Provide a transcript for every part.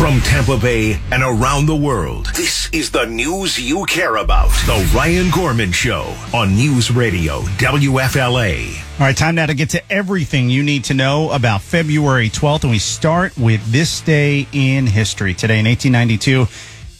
From Tampa Bay and around the world, this is the news you care about. The Ryan Gorman Show on News Radio WFLA. All right, time now to get to everything you need to know about February 12th. And we start with this day in history. Today in 1892,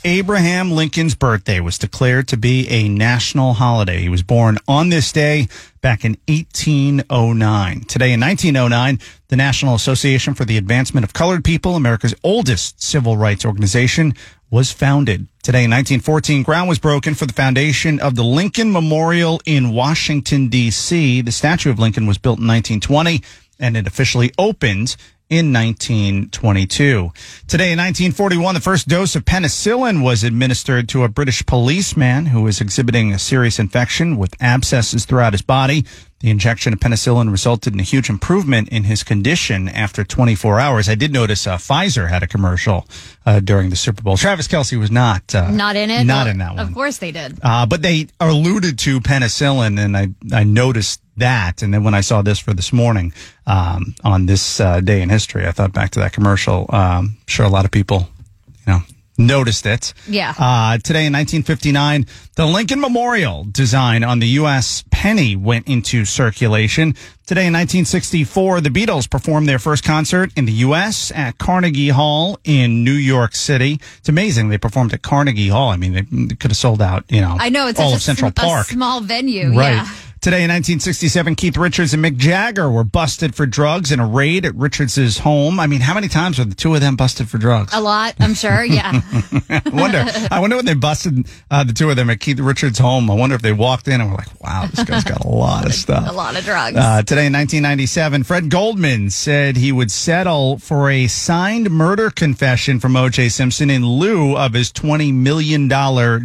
Abraham Lincoln's birthday was declared to be a national holiday. He was born on this day back in 1809. Today in 1909, the National Association for the Advancement of Colored People, America's oldest civil rights organization, was founded. Today in 1914, ground was broken for the foundation of the Lincoln Memorial in Washington, D.C. The statue of Lincoln was built in 1920 and it officially opened in 1922. Today in 1941, the first dose of penicillin was administered to a British policeman who was exhibiting a serious infection with abscesses throughout his body. The injection of penicillin resulted in a huge improvement in his condition after 24 hours. I did notice uh, Pfizer had a commercial uh, during the Super Bowl. Travis Kelce was not uh, Not in it? Not in that one. Of course they did. Uh, but they alluded to penicillin, and I, I noticed that. And then when I saw this for this morning um, on this uh, day in history, I thought back to that commercial. Um, sure, a lot of people, you know, noticed it. Yeah. Uh, today in 1959, the Lincoln Memorial design on the U.S. penny went into circulation. Today in 1964, the Beatles performed their first concert in the U.S. at Carnegie Hall in New York City. It's amazing they performed at Carnegie Hall. I mean, they, could have sold out, you know, I know it's all of a, Central sm- a Park. small venue. Right. Yeah. Today in 1967, Keith Richards and Mick Jagger were busted for drugs in a raid at Richards' home. I mean, how many times were the two of them busted for drugs? A lot, I'm sure. Yeah. I wonder. I wonder when they busted uh, the two of them at Keith Richards' home. I wonder if they walked in and were like, "Wow, this guy's got a lot of stuff." a lot of drugs. Uh, today in 1997, Fred Goldman said he would settle for a signed murder confession from O.J. Simpson in lieu of his $20 million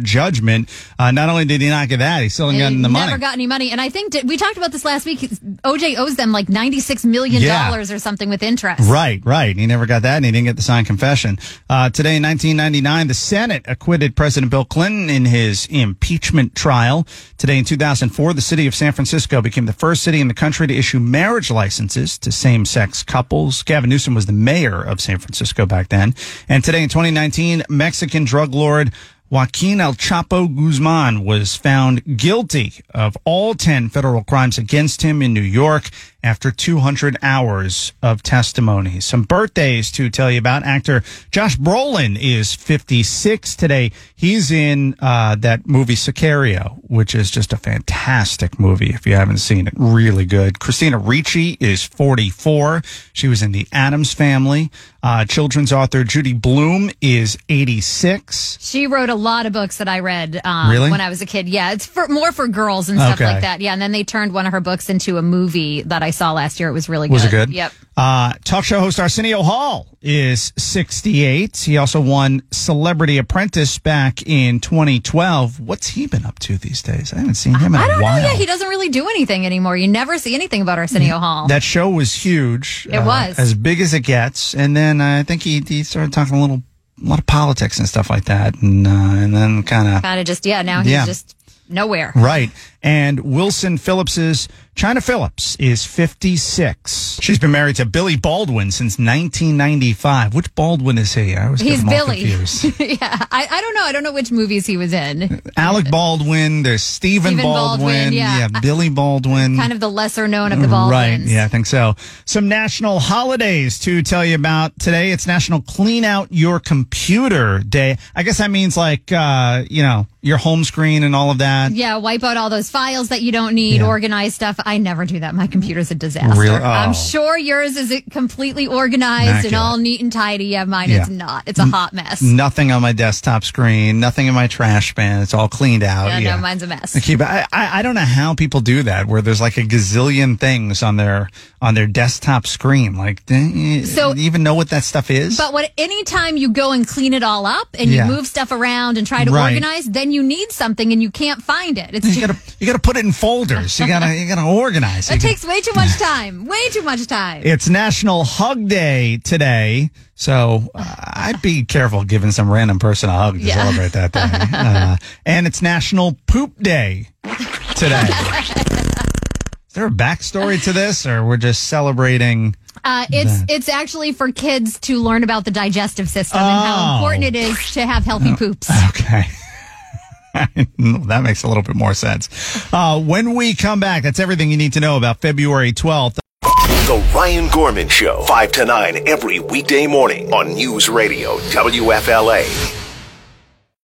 judgment. Uh, not only did he not get that, he still gotten the never money. got any money. And I think did, we talked about this last week. OJ owes them like $96 million Yeah. or something with interest. Right, right. He never got that, and he didn't get the signed confession. Uh, today in 1999, the Senate acquitted President Bill Clinton in his impeachment trial. Today in 2004, the city of San Francisco became the first city in the country to issue marriage licenses to same-sex couples. Gavin Newsom was the mayor of San Francisco back then. And today in 2019, Mexican drug lord Joaquin El Chapo Guzman was found guilty of all 10 federal crimes against him in New York after 200 hours of testimony. Some birthdays to tell you about. Actor Josh Brolin is 56 today. He's in uh, that movie Sicario, which is just a fantastic movie if you haven't seen it. Really good. Christina Ricci is 44. She was in The Addams Family. Uh, children's author Judy Blume is 86. She wrote a lot of books that I read um, Really? when I was a kid. Yeah, it's for more for girls and stuff Okay. like that. Yeah, and then they turned one of her books into a movie that I saw last year. It was really good. Was it good? Yep. Uh, talk show host Arsenio Hall is 68. He also won Celebrity Apprentice back in 2012. What's he been up to these days? I haven't seen him in I a don't while. know. Yeah, he doesn't really do anything anymore. You never see anything about Arsenio Hall. that show was huge. It uh, was. as big as it gets. And then uh, I think he, he started talking a little, a lot of politics and stuff like that. And, uh, and then kind of kind of just yeah. Now he's Yeah. just nowhere. Right. And Wilson Phillips's Chynna Phillips is 56. She's been married to Billy Baldwin since 1995. Which Baldwin is he? I get He's Billy. yeah, I, I don't know. I don't know which movies he was in. Alec Baldwin. There's Stephen, Stephen Baldwin. Baldwin, yeah. Billy Baldwin. Kind of the lesser known of the Baldwins. Right. Yeah, I think so. Some national holidays to tell you about today. It's National Clean Out Your Computer Day. I guess that means like, uh, you know, your home screen and all of that. Yeah, wipe out all those files that you don't need, Yeah. organize stuff. I never do that. My computer's a disaster. Really? Oh. I'm sure yours is completely organized and all neat and tidy. Yeah, mine Yeah. is not. It's a hot mess. Nothing on my desktop screen, nothing in my trash bin. It's all cleaned out. yeah, yeah. no, mine's a mess. I keep. I, I I don't know how people do that. Where there's like a gazillion things on their on their desktop screen. Like, eh, So- you even know what that stuff is? But what anytime you go and clean it all up and Yeah. you move stuff around and try to Right. organize, then you need something and you can't find it. It's you gotta you gotta put it in folders. You gotta you gotta organize. it takes way too much time. Way too much time. It's National Hug Day today, so uh, I'd be careful giving some random person a hug to Yeah. celebrate that day. Uh, and it's National Poop Day today. Is there a backstory to this, or we're just celebrating Uh, it's it's actually for kids to learn about the digestive system and how Oh. important it is to have healthy poops. Okay. that makes a little bit more sense. Uh, when we come back, that's everything you need to know about February 12th. The Ryan Gorman Show, 5 to 9 every weekday morning on News Radio WFLA.